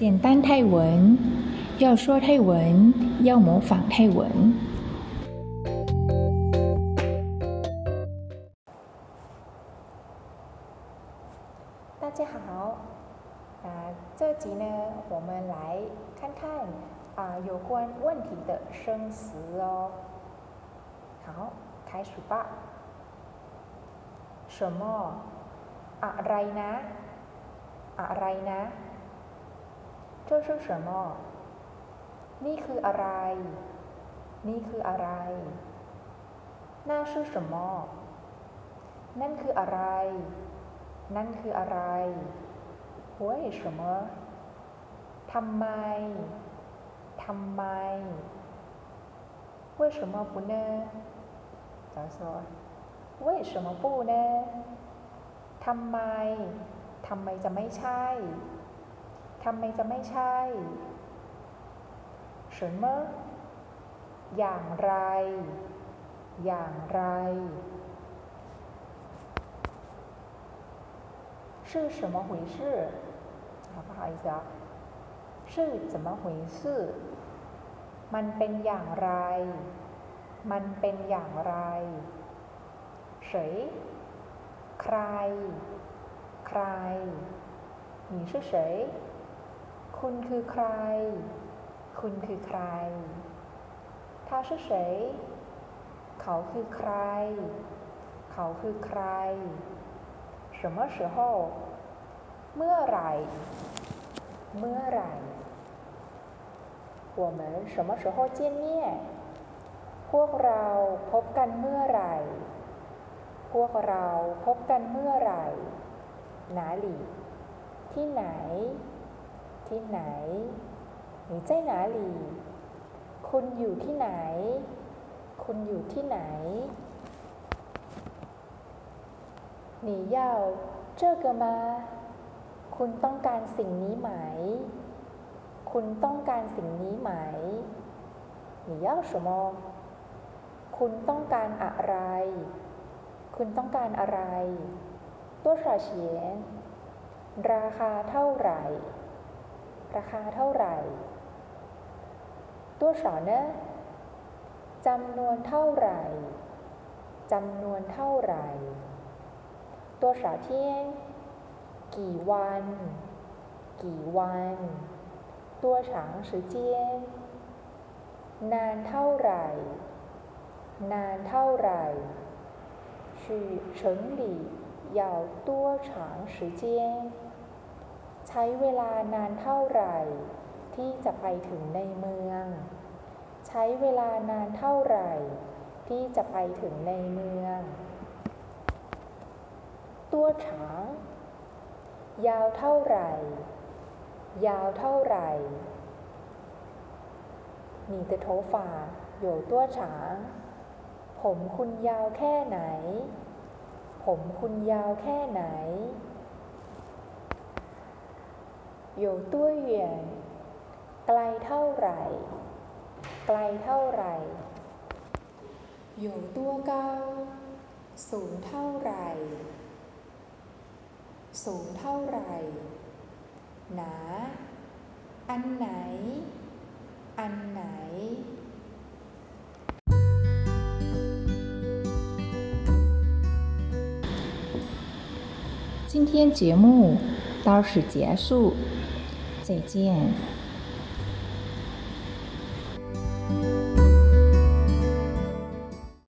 简单泰文，要说泰文，要模仿泰文。大家好，啊，这集呢，我们来看看啊有关问题的生词哦。好，开始吧。什么？อะไรนะ อะไรนะ 这是什么？นี่คืออะไร นี่คืออะไร 那是什么？นั่นคืออะไร นั่นคืออะไร为什么ทำไม ทำไม为什么不呢？怎么说？为什么不呢？ทำไม ทำไมจะไม่ใช่ ทำไมจะไม่ใช่什么อย่างไร อย่างไร是什么回事？啊，不好意思啊，是怎么回事？มันเป็นอย่างไร มันเป็นอย่างไร谁ใคร ใคร你是谁 คุณคือใคร คุณคือใคร他是谁เขาคือใคร เขาคือใคร什么时候เมื่อไหร่ เมื่อไหร่我们什么时候见面พวกเราพบกันเมื่อไหร่ พวกเราพบกันเมื่อไหร่哪里ที่ไหน ที่ไหน你在哪里คุณอยู่ที่ไหน คุณอยู่ที่ไหน你要这个吗คุณต้องการสิ่งนี้ไหม คุณต้องการสิ่งนี้ไหม你要什么คุณต้องการอะไร คุณต้องการอะไร多少钱ราคาเท่าไหร่ ราคาเท่าไหร่多少呢จำนวนเท่าไหร่ จำนวนเท่าไหร่多少天กี่วัน กี่วัน多长时间นานเท่าไหร่ นานเท่าไหร่去城里要多长时间 ใช้เวลานานเท่าไหร่ ที่จะไปถึงในเมือง ใช้เวลานานเท่าไหร่ ที่จะไปถึงในเมือง ตัวฉางยาวเท่าไหร่ ยาวเท่าไหร่มีแต่โถฝาโย่ตัวฉาง ผมคุณยาวแค่ไหน ผมคุณยาวแค่ไหน 有多远ไกลเท่าไหร่ ไกลเท่าไหร่有多高สูงเท่าไหร่ สูงเท่าไหร่ หนา อันไหน อันไหน今天节目 到此结束，再见。